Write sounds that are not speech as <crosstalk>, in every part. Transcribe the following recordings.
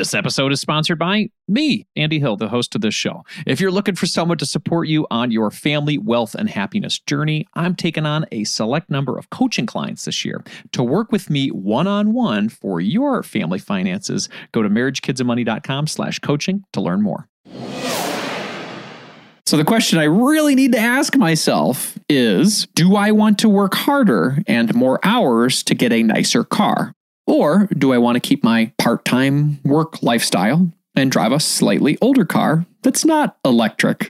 This episode is sponsored by me, Andy Hill, the host of this show. If you're looking for someone to support you on your family, wealth, and happiness journey, I'm taking on a select number of coaching clients this year. To work with me one-on-one for your family finances, go to marriagekidsandmoney.com slash coaching to learn more. So the question I really need to ask myself is, do I want to work harder and more hours to get a nicer car? Or do I want to keep my part time work lifestyle and drive a slightly older car that's not electric?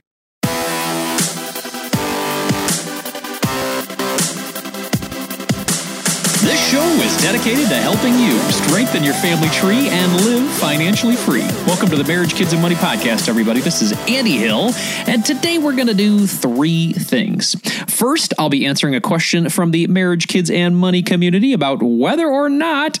This show is dedicated to helping you strengthen your family tree and live financially free. Welcome to the Marriage, Kids, and Money podcast, everybody. This is Andy Hill, and today we're going to do three things. First, I'll be answering a question from the Marriage, Kids, and Money community about whether or not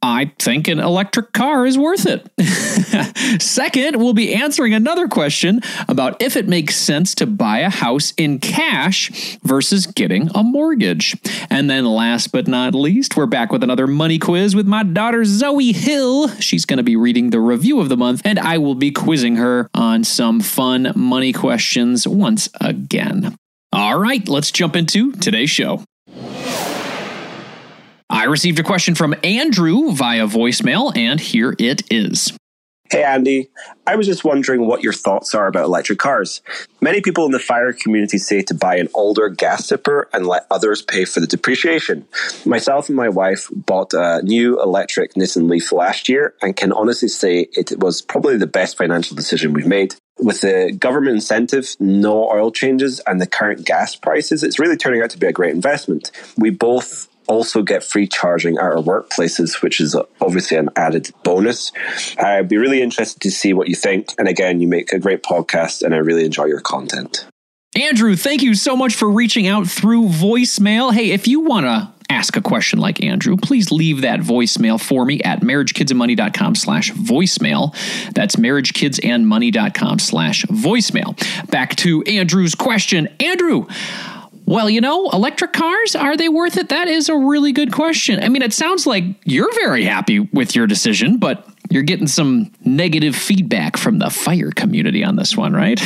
I think an electric car is worth it. <laughs> Second, we'll be answering another question about if it makes sense to buy a house in cash versus getting a mortgage. And then, last but not least, we're back with another money quiz with my daughter Zoe Hill. She's going to be reading the review of the month, and I will be quizzing her on some fun money questions once again. All right, let's jump into today's show. I received a question from Andrew via voicemail, and here it is. Hey, Andy. I was just wondering what your thoughts are about electric cars. Many people in the fire community say to buy an older gas tipper and let others pay for the depreciation. Myself and my wife bought a new electric Nissan Leaf last year and can honestly say it was probably the best financial decision we've made. With the government incentive, no oil changes, and the current gas prices, it's really turning out to be a great investment. We both also get free charging at our workplaces, which is obviously an added bonus. I'd be really interested to see what you think. And again, you make a great podcast, and I really enjoy your content. Andrew, thank you so much for reaching out through voicemail. Hey, if you want to ask a question like Andrew, please leave that voicemail for me at marriagekidsandmoney.com slash voicemail. That's marriagekidsandmoney.com slash voicemail. Back to Andrew's question. Andrew, well, you know, electric cars, are they worth it? That is a really good question. I mean, it sounds like you're very happy with your decision, but you're getting some negative feedback from the fire community on this one, right?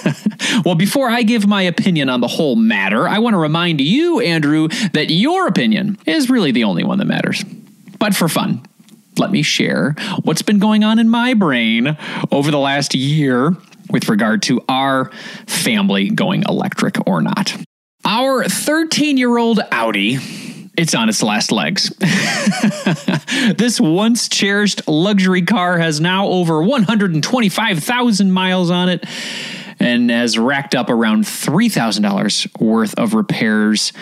<laughs> well, before I give my opinion on the whole matter, I want to remind you, Andrew, that your opinion is really the only one that matters. But for fun, let me share what's been going on in my brain over the last year with regard to our family going electric or not. Our 13 year old Audi it's on its last legs. <laughs> this once cherished luxury car has now over 125,000 miles on it and has racked up around $3,000 worth of repairs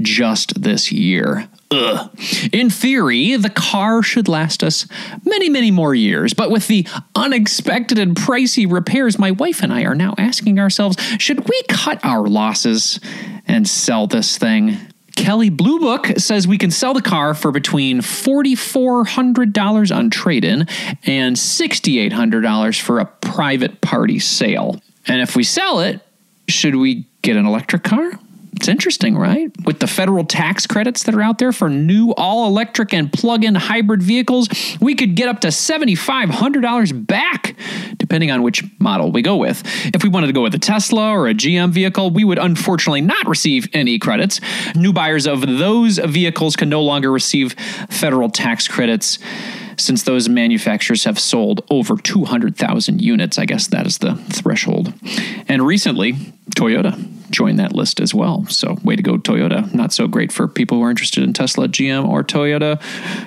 just this year. Ugh. In theory, the car should last us many, many more years, but with the unexpected and pricey repairs, my wife and I are now asking ourselves should we cut our losses and sell this thing. Kelley Blue Book says we can sell the car for between $4,400 on trade in and $6,800 for a private party sale. And if we sell it, should we get an electric car? It's interesting, right? With the federal tax credits that are out there for new all electric and plug in hybrid vehicles, we could get up to $7,500 back, depending on which model we go with. If we wanted to go with a Tesla or a GM vehicle, we would unfortunately not receive any credits. New buyers of those vehicles can no longer receive federal tax credits since those manufacturers have sold over 200,000 units. I guess that is the threshold. And recently, Toyota join that list as well. So, way to go, Toyota. Not so great for people who are interested in Tesla, GM, or Toyota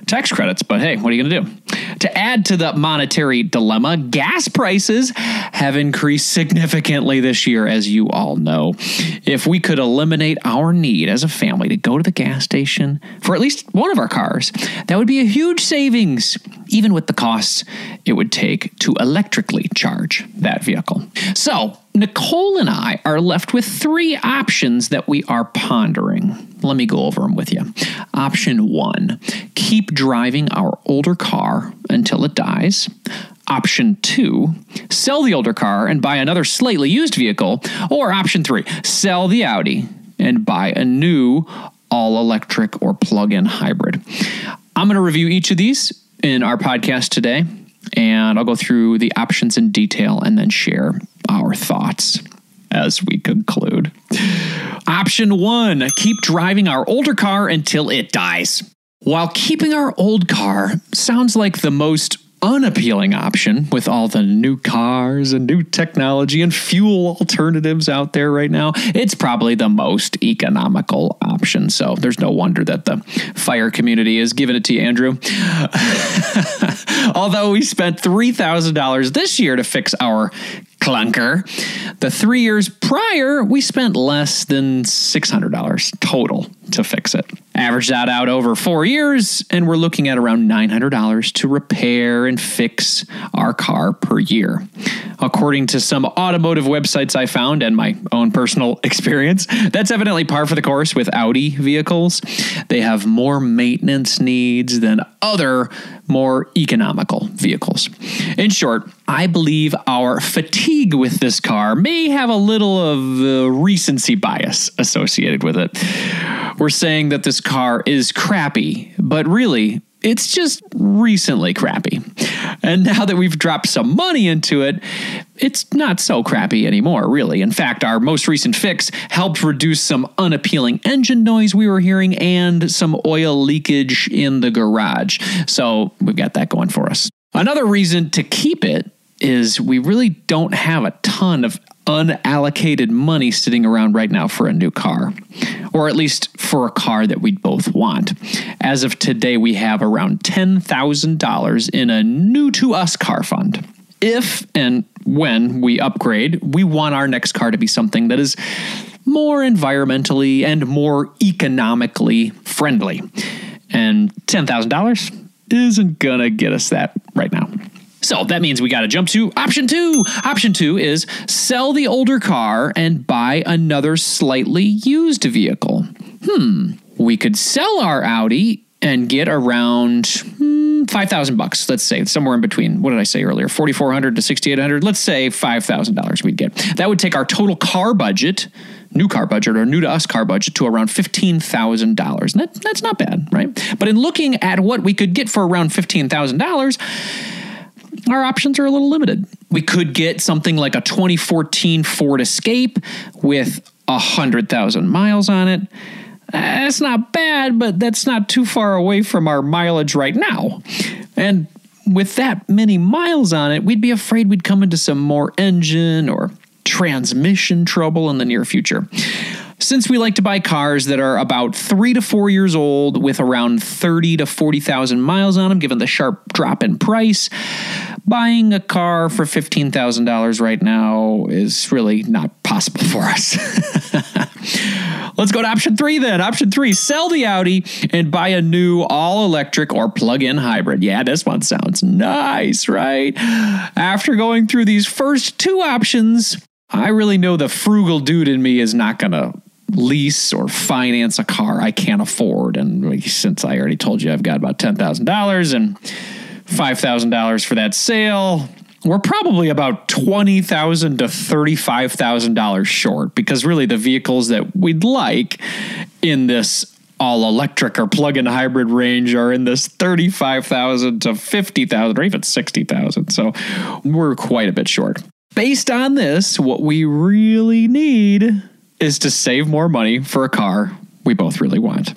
tax credits, but hey, what are you going to do? To add to the monetary dilemma, gas prices have increased significantly this year, as you all know. If we could eliminate our need as a family to go to the gas station for at least one of our cars, that would be a huge savings, even with the costs it would take to electrically charge that vehicle. So, Nicole and I are left with three options that we are pondering. Let me go over them with you. Option one keep driving our older car until it dies. Option two, sell the older car and buy another slightly used vehicle. Or option three, sell the Audi and buy a new all electric or plug in hybrid. I'm going to review each of these in our podcast today. and I'll go through the options in detail and then share our thoughts as we conclude. Option one keep driving our older car until it dies. While keeping our old car sounds like the most unappealing option with all the new cars and new technology and fuel alternatives out there right now, it's probably the most economical option. So there's no wonder that the fire community is giving it to you, Andrew. <laughs> Although we spent $3,000 this year to fix our clunker. The three years prior, we spent less than $600 total to fix it. Average that out over four years, and we're looking at around $900 to repair and fix our car per year. According to some automotive websites I found and my own personal <laughs> experience, that's evidently par for the course with Audi vehicles. They have more maintenance needs than other more economical vehicles. In short, I believe our fatigue with this car may have a little of recency bias associated with it. We're saying that this car is crappy, but really, it's just recently crappy. And now that we've dropped some money into it, it's not so crappy anymore, really. In fact, our most recent fix helped reduce some unappealing engine noise we were hearing and some oil leakage in the garage. So we've got that going for us. Another reason to keep it is we really don't have a ton of unallocated money sitting around right now for a new car, or at least for a car that we both want. As of today, we have around $10,000 in a new to us car fund. If and when we upgrade, we want our next car to be something that is more environmentally and more economically friendly. And $10,000 isn't gonna get us that right now. So that means we got to jump to option two. Option two is sell the older car and buy another slightly used vehicle. Hmm, we could sell our Audi and get around hmm, 5000 bucks. Let's say somewhere in between what did i say earlier 4400 to 6800 let's say $5000 we'd get. That would take our total car budget new car budget or new to us car budget to around $15000 and that, that's not bad right? But in looking at what we could get for around $15000 our options are a little limited. We could get something like a 2014 Ford Escape with 100,000 miles on it. That's not bad, but that's not too far away from our mileage right now. And with that many miles on it, we'd be afraid we'd come into some more engine or transmission trouble in the near future. Since we like to buy cars that are about three to four years old with around 30 to 40,000 miles on them, given the sharp drop in price, buying a car for $15,000 right now is really not possible for us. <laughs> Let's go to option three then. Option three sell the Audi and buy a new all electric or plug in hybrid. Yeah, this one sounds nice, right? After going through these first two options, I really know the frugal dude in me is not going to lease or finance a car I can't afford. And since I already told you I've got about $10,000 and $5,000 for that sale, we're probably about $20,000 to $35,000 short because really the vehicles that we'd like in this all electric or plug-in hybrid range are in this 35,000 to 50,000 or even 60,000. So we're quite a bit short. Based on this, what we really need is to save more money for a car we both really want.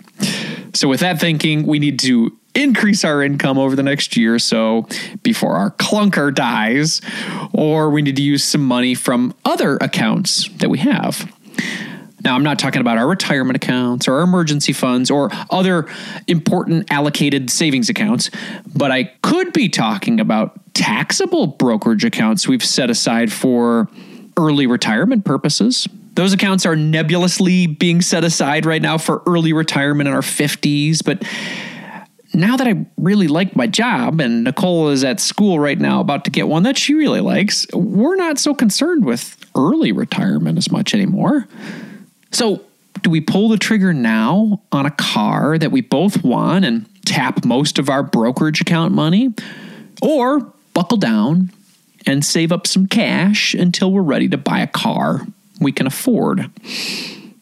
So, with that thinking, we need to increase our income over the next year or so before our clunker dies, or we need to use some money from other accounts that we have. Now, I'm not talking about our retirement accounts or our emergency funds or other important allocated savings accounts, but I could be talking about taxable brokerage accounts we've set aside for early retirement purposes. Those accounts are nebulously being set aside right now for early retirement in our 50s. But now that I really like my job and Nicole is at school right now about to get one that she really likes, we're not so concerned with early retirement as much anymore. So, do we pull the trigger now on a car that we both want and tap most of our brokerage account money? Or buckle down and save up some cash until we're ready to buy a car we can afford.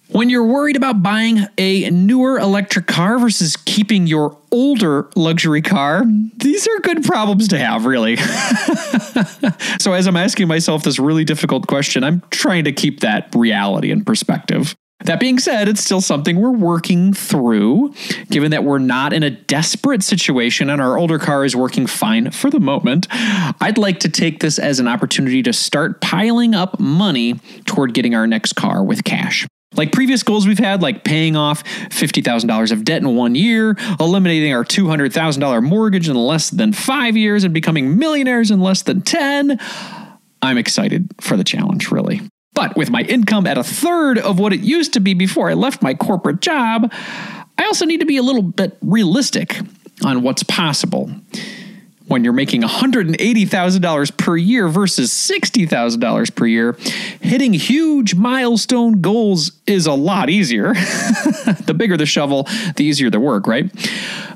When you're worried about buying a newer electric car versus keeping your older luxury car, these are good problems to have, really. <laughs> so, as I'm asking myself this really difficult question, I'm trying to keep that reality in perspective. That being said, it's still something we're working through, given that we're not in a desperate situation and our older car is working fine for the moment. I'd like to take this as an opportunity to start piling up money toward getting our next car with cash. Like previous goals we've had, like paying off $50,000 of debt in one year, eliminating our $200,000 mortgage in less than five years, and becoming millionaires in less than 10. I'm excited for the challenge, really. But with my income at a third of what it used to be before I left my corporate job, I also need to be a little bit realistic on what's possible. When you're making $180,000 per year versus $60,000 per year, hitting huge milestone goals is a lot easier. <laughs> the bigger the shovel, the easier the work, right?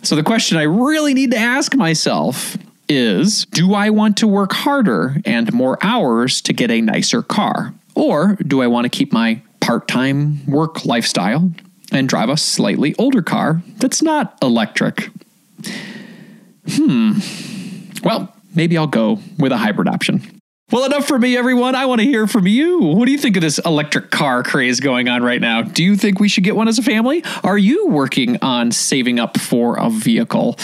So the question I really need to ask myself is Do I want to work harder and more hours to get a nicer car? Or do I want to keep my part time work lifestyle and drive a slightly older car that's not electric? Hmm. Well, maybe I'll go with a hybrid option. Well, enough for me, everyone. I want to hear from you. What do you think of this electric car craze going on right now? Do you think we should get one as a family? Are you working on saving up for a vehicle?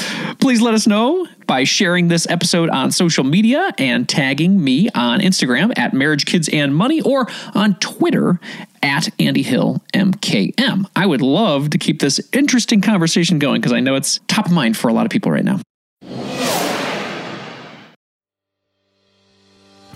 Please let us know by sharing this episode on social media and tagging me on Instagram at Marriage Kids and Money or on Twitter at Andy Hill MKM. I would love to keep this interesting conversation going because I know it's top of mind for a lot of people right now.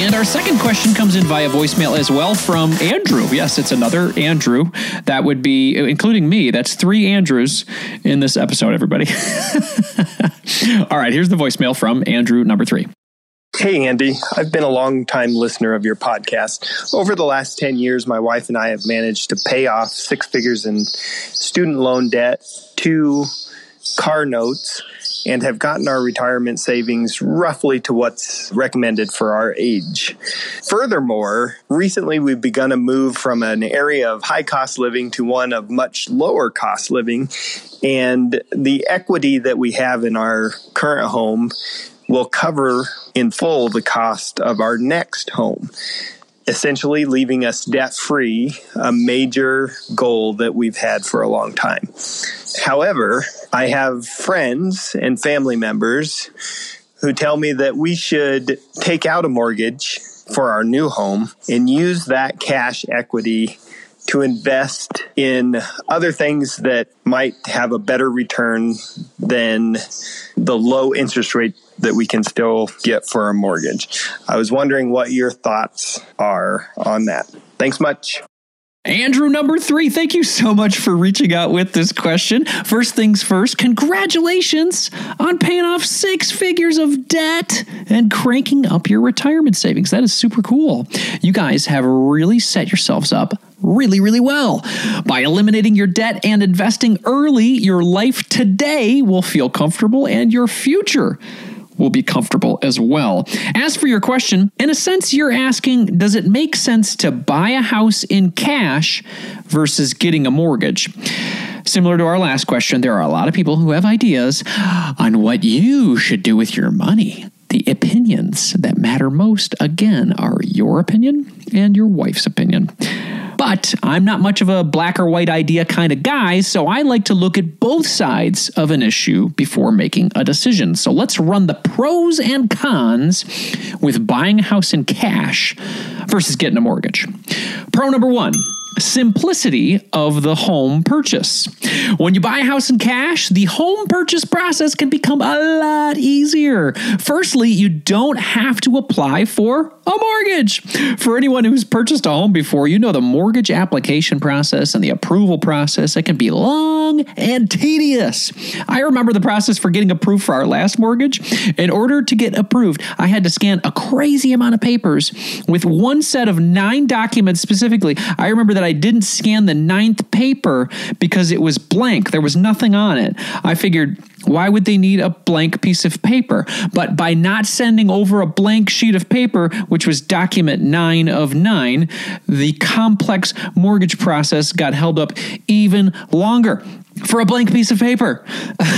And our second question comes in via voicemail as well from Andrew. Yes, it's another Andrew. That would be, including me, that's three Andrews in this episode, everybody. <laughs> All right, here's the voicemail from Andrew number three. Hey, Andy. I've been a long time listener of your podcast. Over the last 10 years, my wife and I have managed to pay off six figures in student loan debt, two car notes, and have gotten our retirement savings roughly to what's recommended for our age. Furthermore, recently we've begun a move from an area of high cost living to one of much lower cost living. And the equity that we have in our current home will cover in full the cost of our next home essentially leaving us debt free, a major goal that we've had for a long time. However, I have friends and family members who tell me that we should take out a mortgage for our new home and use that cash equity to invest in other things that might have a better return than the low interest rate that we can still get for a mortgage. I was wondering what your thoughts are on that. Thanks much. Andrew, number three, thank you so much for reaching out with this question. First things first, congratulations on paying off six figures of debt and cranking up your retirement savings. That is super cool. You guys have really set yourselves up really, really well. By eliminating your debt and investing early, your life today will feel comfortable and your future will be comfortable as well. As for your question, in a sense, you're asking does it make sense to buy a house in cash versus getting a mortgage? Similar to our last question, there are a lot of people who have ideas on what you should do with your money. The opinions that matter most, again, are your opinion and your wife's opinion. But I'm not much of a black or white idea kind of guy, so I like to look at both sides of an issue before making a decision. So let's run the pros and cons with buying a house in cash versus getting a mortgage. Pro number one simplicity of the home purchase. When you buy a house in cash, the home purchase process can become a lot easier. Firstly, you don't have to apply for a mortgage. For anyone who's purchased a home before, you know the mortgage application process and the approval process. It can be long and tedious. I remember the process for getting approved for our last mortgage. In order to get approved, I had to scan a crazy amount of papers with one set of nine documents specifically. I remember that I didn't scan the ninth paper because it was blank. There was nothing on it. I figured, why would they need a blank piece of paper? But by not sending over a blank sheet of paper, which was document nine of nine, the complex mortgage process got held up even longer for a blank piece of paper. <laughs>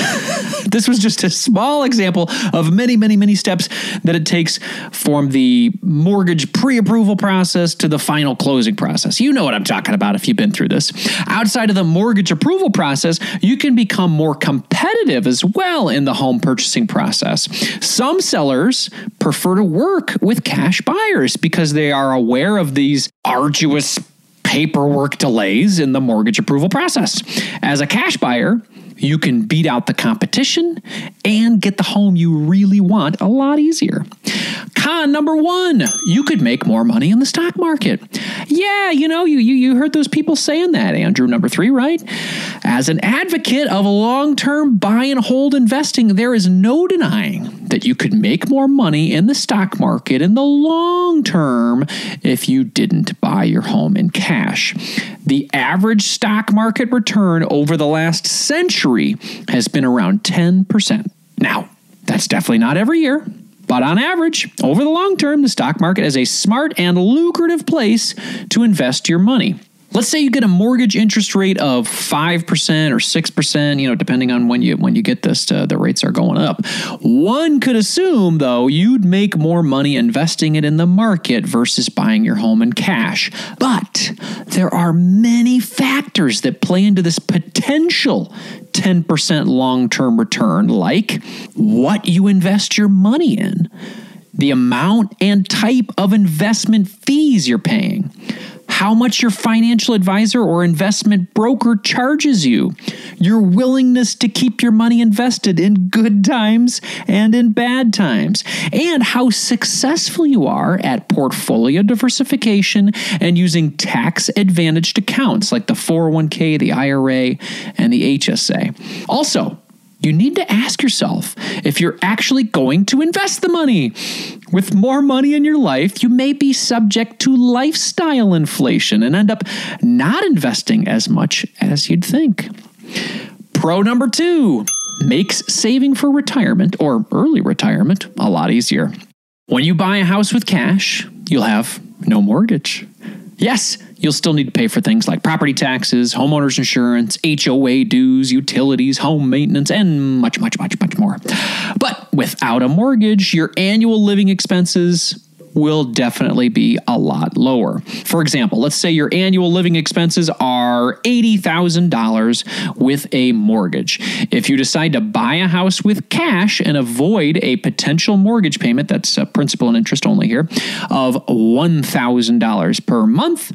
this was just a small example of many, many, many steps that it takes from the mortgage pre approval process to the final closing process. You know what I'm talking about if you've been through this. Outside of the mortgage approval process, you can become more competitive as well in the home purchasing process. Some sellers prefer to work with cash buyers because they are aware of these arduous paperwork delays in the mortgage approval process. As a cash buyer, you can beat out the competition and get the home you really want a lot easier. Con number one, you could make more money in the stock market. Yeah, you know, you, you, you heard those people saying that, Andrew. Number three, right? As an advocate of long term buy and hold investing, there is no denying that you could make more money in the stock market in the long term if you didn't buy your home in cash. The average stock market return over the last century has been around 10%. Now, that's definitely not every year. But on average, over the long term, the stock market is a smart and lucrative place to invest your money. Let's say you get a mortgage interest rate of 5% or 6%, you know, depending on when you when you get this uh, the rates are going up. One could assume though you'd make more money investing it in the market versus buying your home in cash. But there are many factors that play into this potential 10% long-term return like what you invest your money in, the amount and type of investment fees you're paying how much your financial advisor or investment broker charges you, your willingness to keep your money invested in good times and in bad times, and how successful you are at portfolio diversification and using tax advantaged accounts like the 401k, the IRA, and the HSA. Also, you need to ask yourself if you're actually going to invest the money. With more money in your life, you may be subject to lifestyle inflation and end up not investing as much as you'd think. Pro number two makes saving for retirement or early retirement a lot easier. When you buy a house with cash, you'll have no mortgage. Yes, you'll still need to pay for things like property taxes, homeowners insurance, HOA dues, utilities, home maintenance, and much, much, much, much more. But without a mortgage, your annual living expenses will definitely be a lot lower. For example, let's say your annual living expenses are $80,000 with a mortgage. If you decide to buy a house with cash and avoid a potential mortgage payment, that's uh, principal and interest only here, of $1,000 per month,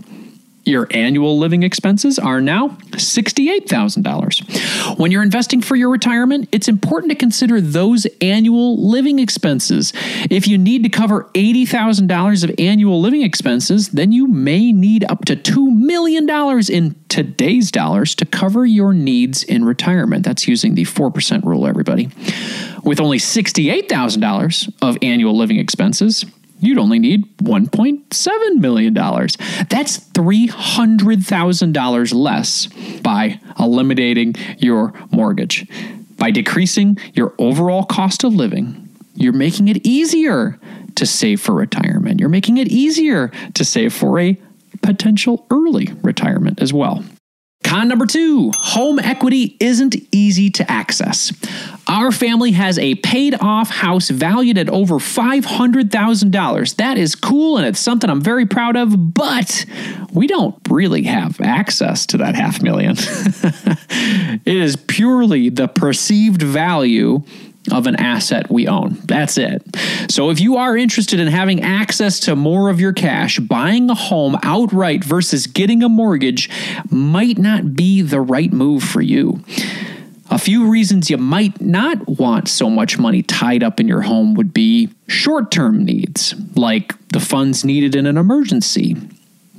your annual living expenses are now $68,000. When you're investing for your retirement, it's important to consider those annual living expenses. If you need to cover $80,000 of annual living expenses, then you may need up to $2 million in today's dollars to cover your needs in retirement. That's using the 4% rule, everybody. With only $68,000 of annual living expenses, you'd only need $1.7 million. That's $300,000 less by eliminating your mortgage. By decreasing your overall cost of living, you're making it easier to save for retirement. You're making it easier to save for a potential early retirement as well. Con number two home equity isn't easy to access. Our family has a paid off house valued at over $500,000. That is cool and it's something I'm very proud of, but we don't really have access to that half million. <laughs> it is purely the perceived value of an asset we own. That's it. So if you are interested in having access to more of your cash, buying a home outright versus getting a mortgage might not be the right move for you. A few reasons you might not want so much money tied up in your home would be short term needs, like the funds needed in an emergency,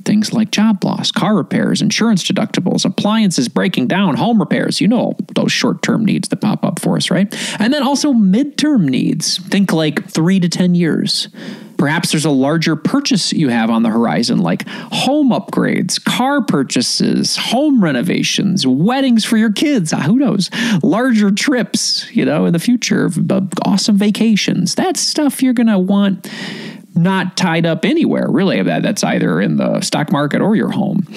things like job loss, car repairs, insurance deductibles, appliances breaking down, home repairs. You know those short term needs that pop up for us, right? And then also midterm needs. Think like three to 10 years. Perhaps there's a larger purchase you have on the horizon, like home upgrades, car purchases, home renovations, weddings for your kids. Ah, who knows? Larger trips, you know, in the future, awesome vacations. That's stuff you're going to want not tied up anywhere, really. of that. That's either in the stock market or your home.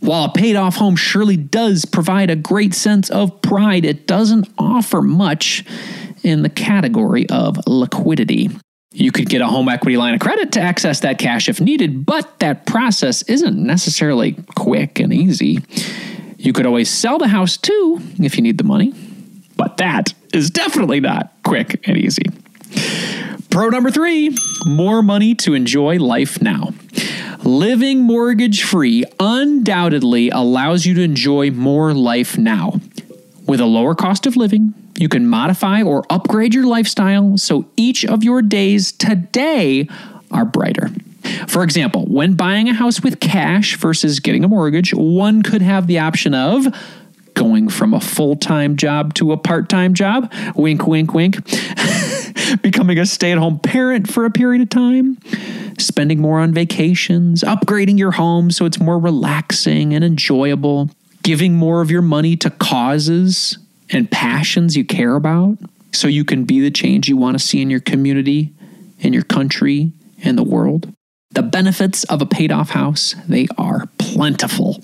While a paid off home surely does provide a great sense of pride, it doesn't offer much in the category of liquidity. You could get a home equity line of credit to access that cash if needed, but that process isn't necessarily quick and easy. You could always sell the house too if you need the money, but that is definitely not quick and easy. Pro number three more money to enjoy life now. Living mortgage free undoubtedly allows you to enjoy more life now. With a lower cost of living, you can modify or upgrade your lifestyle so each of your days today are brighter. For example, when buying a house with cash versus getting a mortgage, one could have the option of going from a full time job to a part time job. Wink, wink, wink. <laughs> becoming a stay at home parent for a period of time, spending more on vacations, upgrading your home so it's more relaxing and enjoyable, giving more of your money to causes and passions you care about so you can be the change you want to see in your community, in your country, and the world. The benefits of a paid off house, they are plentiful.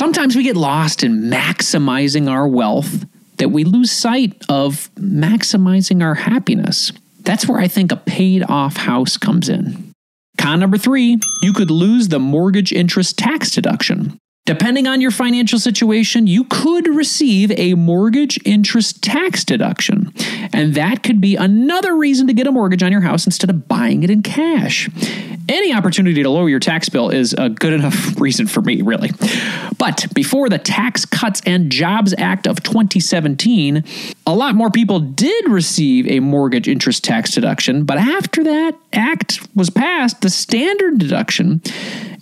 Sometimes we get lost in maximizing our wealth that we lose sight of maximizing our happiness. That's where I think a paid off house comes in. Con number three, you could lose the mortgage interest tax deduction. Depending on your financial situation, you could receive a mortgage interest tax deduction. And that could be another reason to get a mortgage on your house instead of buying it in cash any opportunity to lower your tax bill is a good enough <laughs> reason for me, really. But before the Tax Cuts and Jobs Act of 2017, a lot more people did receive a mortgage interest tax deduction. But after that act was passed, the standard deduction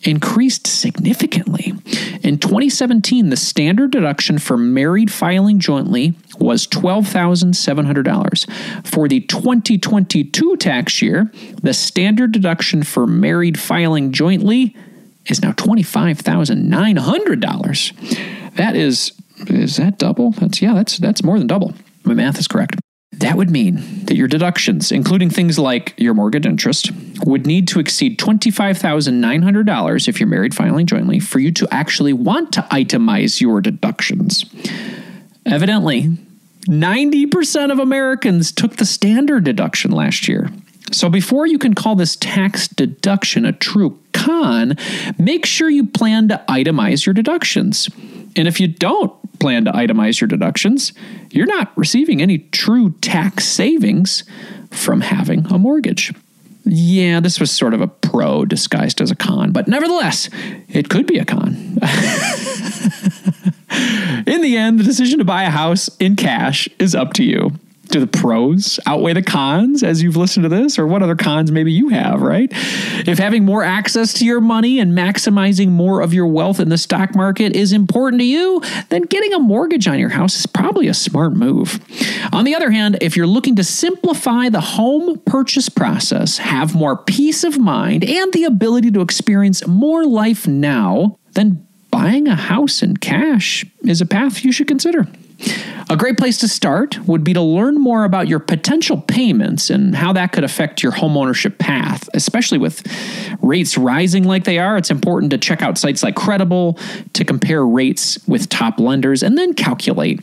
increased significantly. In 2017, the standard deduction for married filing jointly was $12,700. For the 2022 tax year, the standard deduction for married filing jointly is now $25,900. That is is that double? That's yeah, that's that's more than double. My math is correct. That would mean that your deductions, including things like your mortgage interest, would need to exceed $25,900 if you're married filing jointly for you to actually want to itemize your deductions. Evidently, 90% of Americans took the standard deduction last year. So before you can call this tax deduction a true con, make sure you plan to itemize your deductions. And if you don't plan to itemize your deductions, you're not receiving any true tax savings from having a mortgage. Yeah, this was sort of a pro disguised as a con, but nevertheless, it could be a con. <laughs> in the end, the decision to buy a house in cash is up to you do the pros outweigh the cons as you've listened to this? Or what other cons maybe you have right? If having more access to your money and maximizing more of your wealth in the stock market is important to you then getting a mortgage on your house is probably a smart move. On the other hand if you're looking to simplify the home purchase process have more peace of mind and the ability to experience more life now then buying a house in cash is a path you should consider a great place to start would be to learn more about your potential payments and how that could affect your homeownership path, especially with rates rising like they are. It's important to check out sites like Credible to compare rates with top lenders and then calculate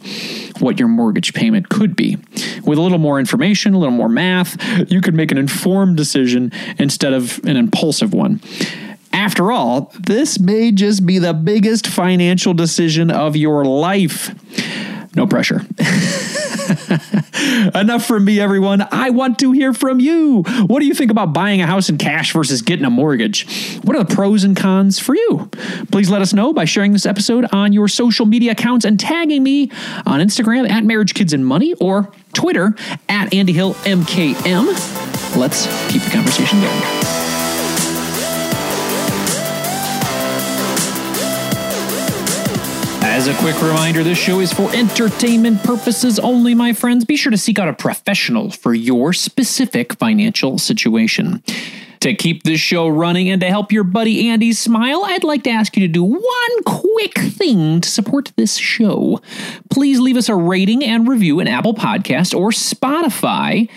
what your mortgage payment could be. With a little more information, a little more math, you could make an informed decision instead of an impulsive one. After all, this may just be the biggest financial decision of your life. No pressure. <laughs> Enough from me, everyone. I want to hear from you. What do you think about buying a house in cash versus getting a mortgage? What are the pros and cons for you? Please let us know by sharing this episode on your social media accounts and tagging me on Instagram at Marriage Kids and Money or Twitter at Andy Hill MKM. Let's keep the conversation going. As a quick reminder, this show is for entertainment purposes only, my friends. Be sure to seek out a professional for your specific financial situation. To keep this show running and to help your buddy Andy smile, I'd like to ask you to do one quick thing to support this show. Please leave us a rating and review in Apple Podcast or Spotify,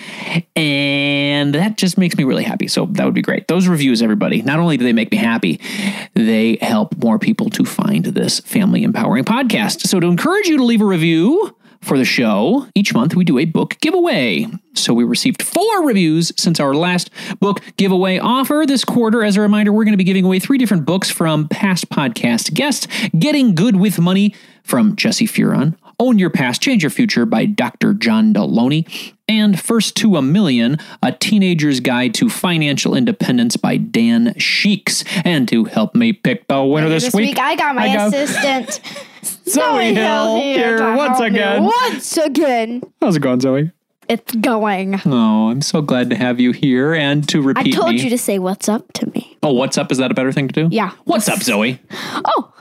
and that just makes me really happy. So that would be great. Those reviews, everybody, not only do they make me happy, they help more people to find this family empowering podcast. So to encourage you to leave a review, for the show, each month we do a book giveaway. So we received four reviews since our last book giveaway offer this quarter. As a reminder, we're going to be giving away three different books from past podcast guests Getting Good with Money from Jesse Furon, Own Your Past, Change Your Future by Dr. John Delony, and First to a Million, A Teenager's Guide to Financial Independence by Dan Sheeks. And to help me pick the winner this, this week, week, I got my I got- assistant. <laughs> Zoe Hill here once again. Once again. How's it going, Zoe? It's going. Oh, I'm so glad to have you here and to repeat. I told me. you to say what's up to me. oh, what's up? Is that a better thing to do? Yeah. What's up, Zoe? Oh,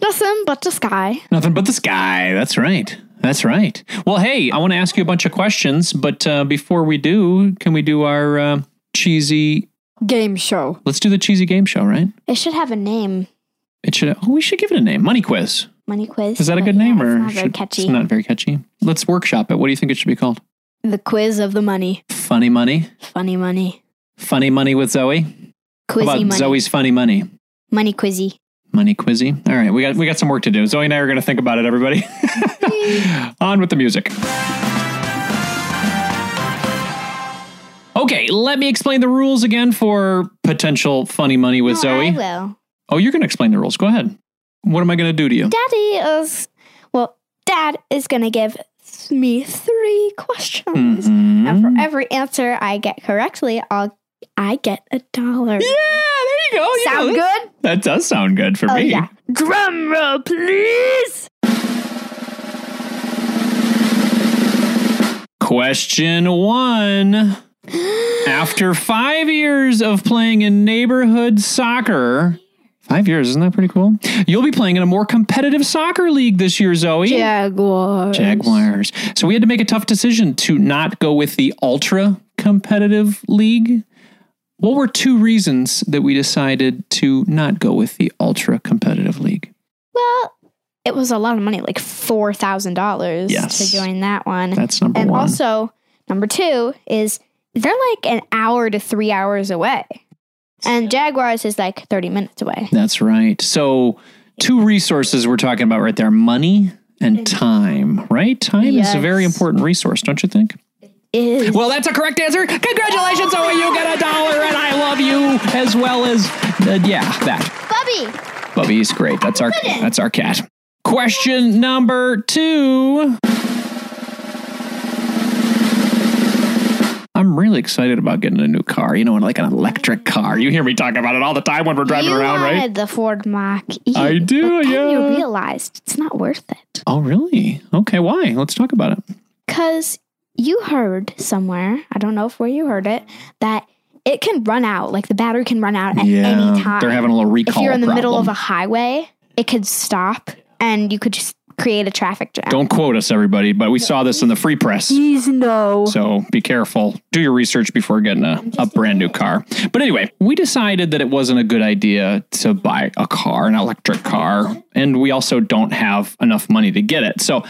nothing but the sky. Nothing but the sky. That's right. That's right. Well, hey, I want to ask you a bunch of questions, but uh, before we do, can we do our uh, cheesy? Game show. Let's do the cheesy game show, right? It should have a name. It should. Oh, we should give it a name. Money quiz. Money quiz. Is that a good yeah, name, or it's not very catchy? It's not very catchy. Let's workshop it. What do you think it should be called? The quiz of the money. Funny money. Funny money. Funny money with Zoe. How about money. Zoe's funny money? Money quizzy. Money quizzy. All right, we got we got some work to do. Zoe and I are going to think about it. Everybody, <laughs> on with the music. Okay, let me explain the rules again for potential funny money with No, Zoe. I will. Oh, you're going to explain the rules. Go ahead. What am I going to do to you? Daddy is, well, Dad is going to give me three questions. And Mhm. for every answer I get correctly, I'll I get a dollar. Yeah, there you go. You Sound good? That does sound good for Oh me. yeah. Drum roll, please. Question one. <gasps> After five years of playing in neighborhood soccer, five years, isn't that pretty cool? You'll be playing in a more competitive soccer league this year, Zoe. Jaguars. Jaguars. So we had to make a tough decision to not go with the ultra competitive league. What were two reasons that we decided to not go with the ultra competitive league? Well, it was a lot of money, like four thousand dollars Yes. to join that one. That's number and one. also number two is they're like an hour to three hours away, and Jaguars is like thirty minutes away. That's right. So, two resources we're talking about right there money and time, right? Time is a very important resource, don't you think? Is Well, that's a correct answer. Congratulations, Zoe. You get a dollar, and I love you as well as, uh, yeah, that. Bubby? Bubby's great. That's our that's our cat. Question number two. I'm really excited about getting a new car. You know, like an electric car. You hear me talking about it all the time when we're driving you around, right? the Ford Mach E. I do, yeah. You realized it's not worth it Oh, really? Okay, why? Let's talk about it. because you heard somewhere. I don't know if where you heard it that it can run out. Like the battery can run out at any time. they're having a little recall. if you're in the middle of a highway, it could stop and you could just create a traffic jam. Don't quote us, everybody, but we saw this in the free press. Please no. So be careful. Do your research before getting a, a brand new car. But anyway, we decided that it wasn't a good idea to buy a car, an electric car. And we also don't have enough money to get it. So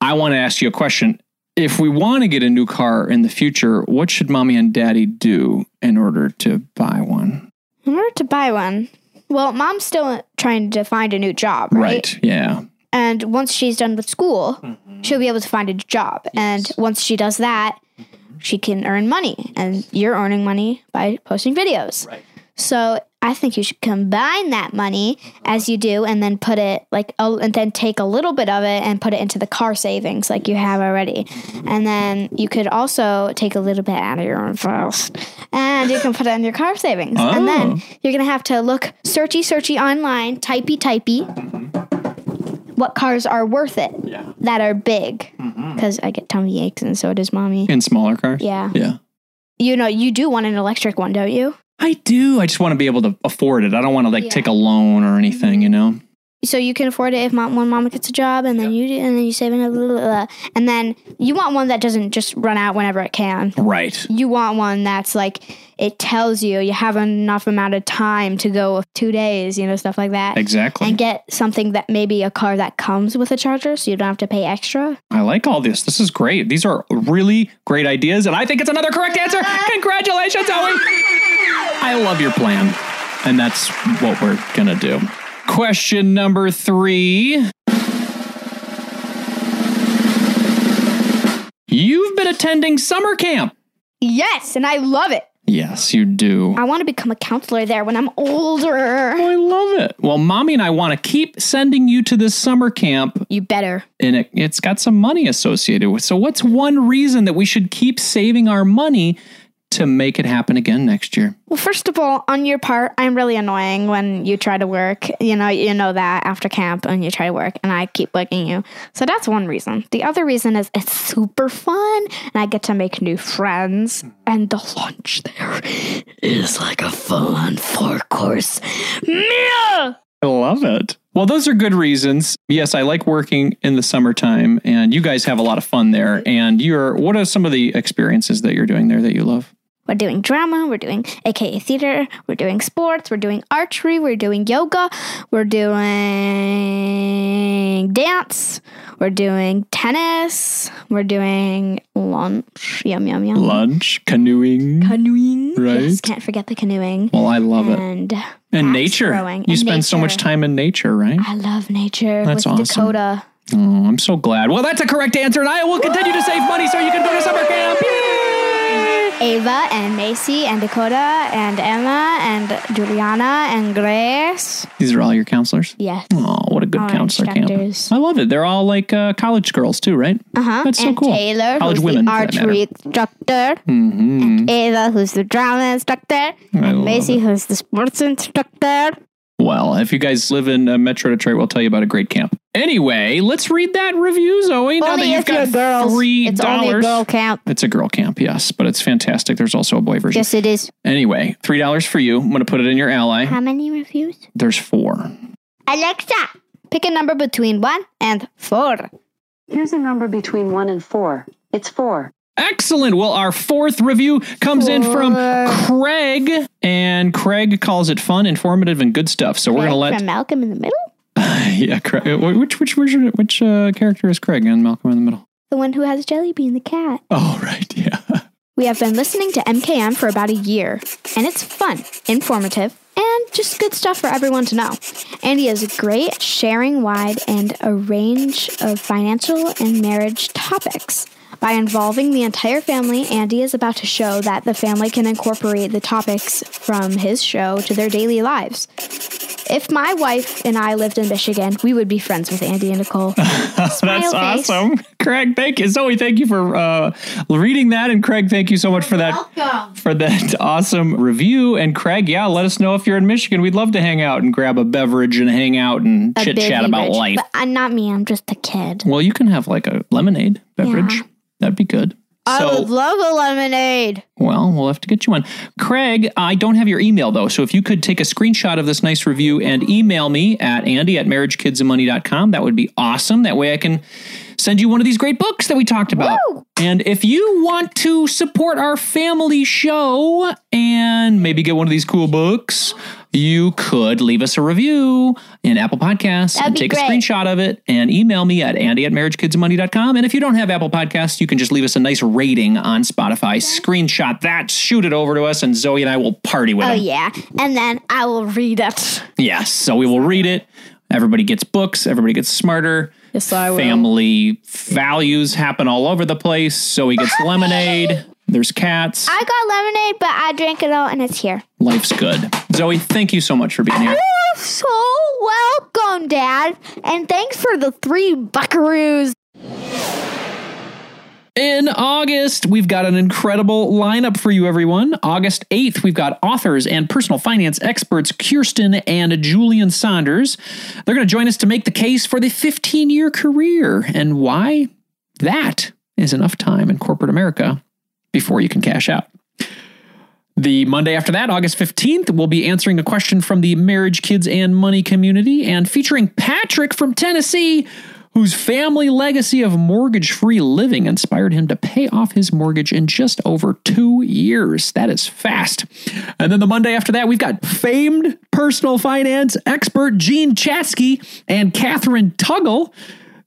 I want to ask you a question. If we want to get a new car in the future, what should mommy and daddy do in order to buy one? In order to buy one, well, mom's still trying to find a new job, right? Yeah. And once she's done with school, mm-hmm. she'll be able to find a job. And once she does that, mm-hmm. she can earn money. And you're earning money by posting videos. Right. So I think you should combine that money uh-huh. as you do and then put it like, a, and then take a little bit of it and put it into the car savings like you have already. Mm-hmm. And then you could also take a little bit out of your own first and you can put it in your car savings. And Oh. then you're going to have to look searchy, searchy online, typey, typey what cars are worth it Yeah. that are big mm-hmm. because I get tummy aches and so does mommy. In smaller cars? Yeah. Yeah. You know, you do want an electric one, don't you? I do. I just want to be able to afford it. I don't want to like take a loan or anything, you know? So you can afford it if mom, when mama gets a job and then you do, and then you save it, blah, blah, blah. and then you want one that doesn't just run out whenever it can. Right. You want one that's like it tells you you have enough amount of time to go two days, you know, stuff like that. Exactly. And get something that maybe a car that comes with a charger so you don't have to pay extra. I like all this. This is great. These are really great ideas, and I think it's another correct answer. Congratulations, Zoe. <laughs> I love your plan, and that's what we're going to do. Question number three. You've been attending summer camp. Yes, and I love it. Yes, you do. I want to become a counselor there when I'm older. I love it. Well, mommy and I want to keep sending you to this summer camp You better. and it, it's got some money associated with. So, what's one reason that we should keep saving our money to make it happen again next year? Well, first of all, on your part, I'm really annoying when you try to work. You know, you know that after camp and you try to work and I keep bugging you. So that's one reason. The other reason is it's super fun and I get to make new friends and the lunch there is like a full on four course meal. I love it. Well, those are good reasons. Yes, I like working in the summertime, and you guys have a lot of fun there. Mm-hmm. And you're, what are some of the experiences that you're doing there that you love? We're doing drama, we're doing AKA theater, we're doing sports, we're doing archery, we're doing yoga, we're doing dance, we're doing tennis, we're doing lunch. Yum, yum, yum. Lunch, canoeing. Canoeing. Right. Yes, can't forget the canoeing. Well, I love it. And And nature. throwing. You And spend so much time in nature, right? I love nature That's with awesome. Dakota. Oh, I'm so glad. Well, that's a correct answer, and I will continue to save money so you can go to summer camp. Yay! Ava and Macy and Dakota and Emma and Juliana and Grace. These are all your counselors? Yes. Oh, what a good All counselor camp. I love it. They're all like uh, college girls, too, right? Uh huh. That's so and cool. Taylor, College who's women, archery instructor. Mm-hmm. Ava, who's the drama instructor. I and Macy, it. who's the sports instructor. Well, if you guys live in uh, Metro Detroit, we'll tell you about a great camp. Anyway, let's read that review, Zoe. now that only you've got girls. three It's only a dollars. girl camp. It's a girl camp, yes, but it's fantastic. There's also a boy version. Yes, it is. Anyway, three dollars for you. I'm going to put it in your ally. How many reviews? There's four. Alexa, pick a number between one and four. Here's a number between 1 and 4. It's 4. Excellent. Well, our fourth review comes in from Craig, and Craig calls it fun, informative, and good stuff. So we're going to let from Malcolm in the Middle. <laughs> yeah, Craig. uh, Which which which which uh, character is Craig in Malcolm in the Middle? The one who has Jelly Bean, the cat. Oh, <laughs> right. Yeah. We have been listening to MKM for about a year, and it's fun, informative, and just good stuff for everyone to know. Andy is great, sharing wide and a range of financial and marriage topics. By involving the entire family, Andy is about to show that the family can incorporate the topics from his show to their daily lives. If my wife and I lived in Michigan, we would be friends with Andy and Nicole. <laughs> That's face. awesome. Craig, thank you. Zoe, thank you for uh, reading that. And Craig, thank you so much for that for that awesome review. And Craig, yeah, let us know if you're in Michigan. We'd love to hang out and grab a beverage and hang out and chit chat about life. But I'm not me, I'm just a kid. well, you can have like a lemonade beverage. Yeah. That'd be good. I So- would love a lemonade. Well, we'll have to get you one. Craig, I don't have your email though. So if you could take a screenshot of this nice review and email me at andy at marriagekidsandmoney.com, that would be awesome. That way I can send you one of these great books that we talked about. Woo! And if you want to support our family show and maybe get one of these cool books, you could leave us a review in Apple Podcasts That'd and take a screenshot of it and email me at andy at marriagekidsandmoney.com. And if you don't have Apple Podcasts, you can just leave us a nice rating on Spotify. Screenshot that, shoot it over to us, and Zoe and I will party with it. Oh, them. yeah. And then I will read it. Yes, so we will read it. Everybody gets books, everybody gets smarter. Yes, I will. Family values happen all over the place. Zoe gets <laughs> lemonade. There's cats. I got lemonade, but I drank it all and it's here. Life's good. Zoe, thank you so much for being here. You're so welcome, Dad. And thanks for the three buckaroos. In August, we've got an incredible lineup for you, everyone. August 8th, we've got authors and personal finance experts Kiersten and Julien Saunders. They're going to join us to make the case for the 15 year career and why that is enough time in corporate America before you can cash out. The Monday after that, August 15th, we'll be answering a question from the Marriage, Kids, and Money community and featuring Patrick from Tennessee, whose family legacy of mortgage free living inspired him to pay off his mortgage in just over two years. That is fast. And then the Monday after that, we've got famed personal finance expert Jean Chatzky and Kathryn Tuggle.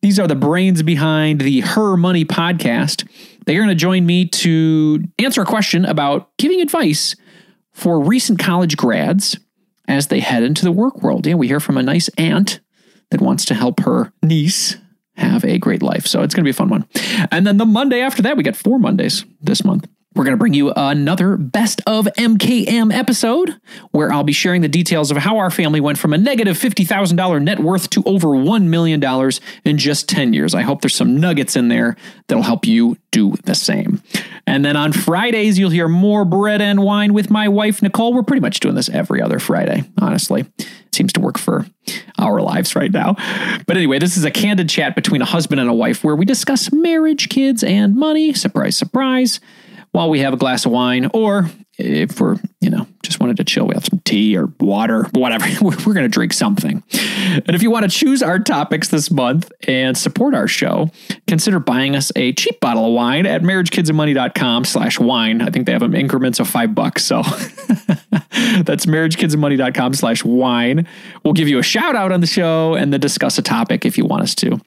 These are the brains behind the Her Money podcast. They're going to join me to answer a question about giving advice for recent college grads as they head into the work world. Yeah, we hear from a nice aunt that wants to help her niece have a great life. So it's going to be a fun one. And then the Monday after that, we got four Mondays this month. We're going to bring you another best of MKM episode where I'll be sharing the details of how our family went from a negative $50,000 net worth to over $1 million in just 10 years. I hope there's some nuggets in there that'll help you do the same. And then on Fridays, you'll hear more bread and wine with my wife, Nicole. We're pretty much doing this every other Friday, honestly. It seems to work for our lives right now. But anyway, this is a candid chat between a husband and a wife where we discuss marriage, kids, and money. Surprise, surprise while we have a glass of wine, or if we're, you know, just wanted to chill, we have some tea or water, whatever. <laughs> We're going to drink something. And if you want to choose our topics this month and support our show, consider buying us a cheap bottle of wine at marriagekidsandmoney.com slash wine. I think they have them increments of five bucks. So <laughs> that's marriagekidsandmoney.com slash wine. We'll give you a shout out on the show and then discuss a topic if you want us to.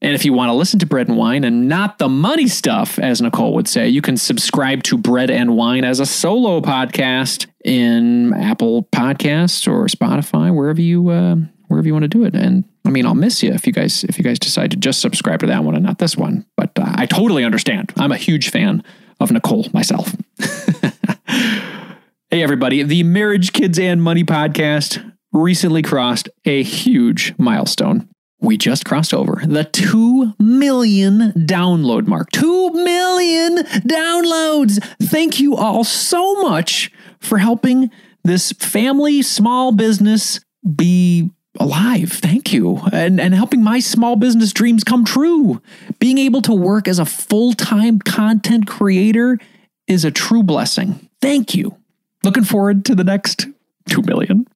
And if you want to listen to Bread and Wine and not the money stuff, as Nicole would say, you can subscribe to Bread and Wine as a solo podcast in Apple Podcasts or Spotify, wherever you uh, wherever you want to do it. And I mean, I'll miss you if you guys if you guys decide to just subscribe to that one and not this one. But uh, I totally understand. I'm a huge fan of Nicole myself. <laughs> hey, everybody! The Marriage, Kids, and Money podcast recently crossed a huge milestone we just crossed over the 2 million download mark. 2 million downloads. Thank you all so much for helping this family small business be alive. Thank you. And, and helping my small business dreams come true. Being able to work as a full time content creator is a true blessing. Thank you. Looking forward to the next 2 million.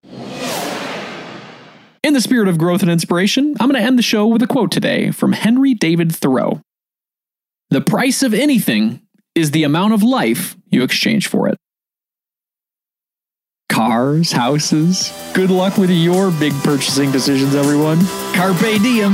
In the spirit of growth and inspiration, I'm going to end the show with a quote today from Henry David Thoreau The price of anything is the amount of life you exchange for it. cars, houses. Good luck with your big purchasing decisions, everyone. Carpe diem.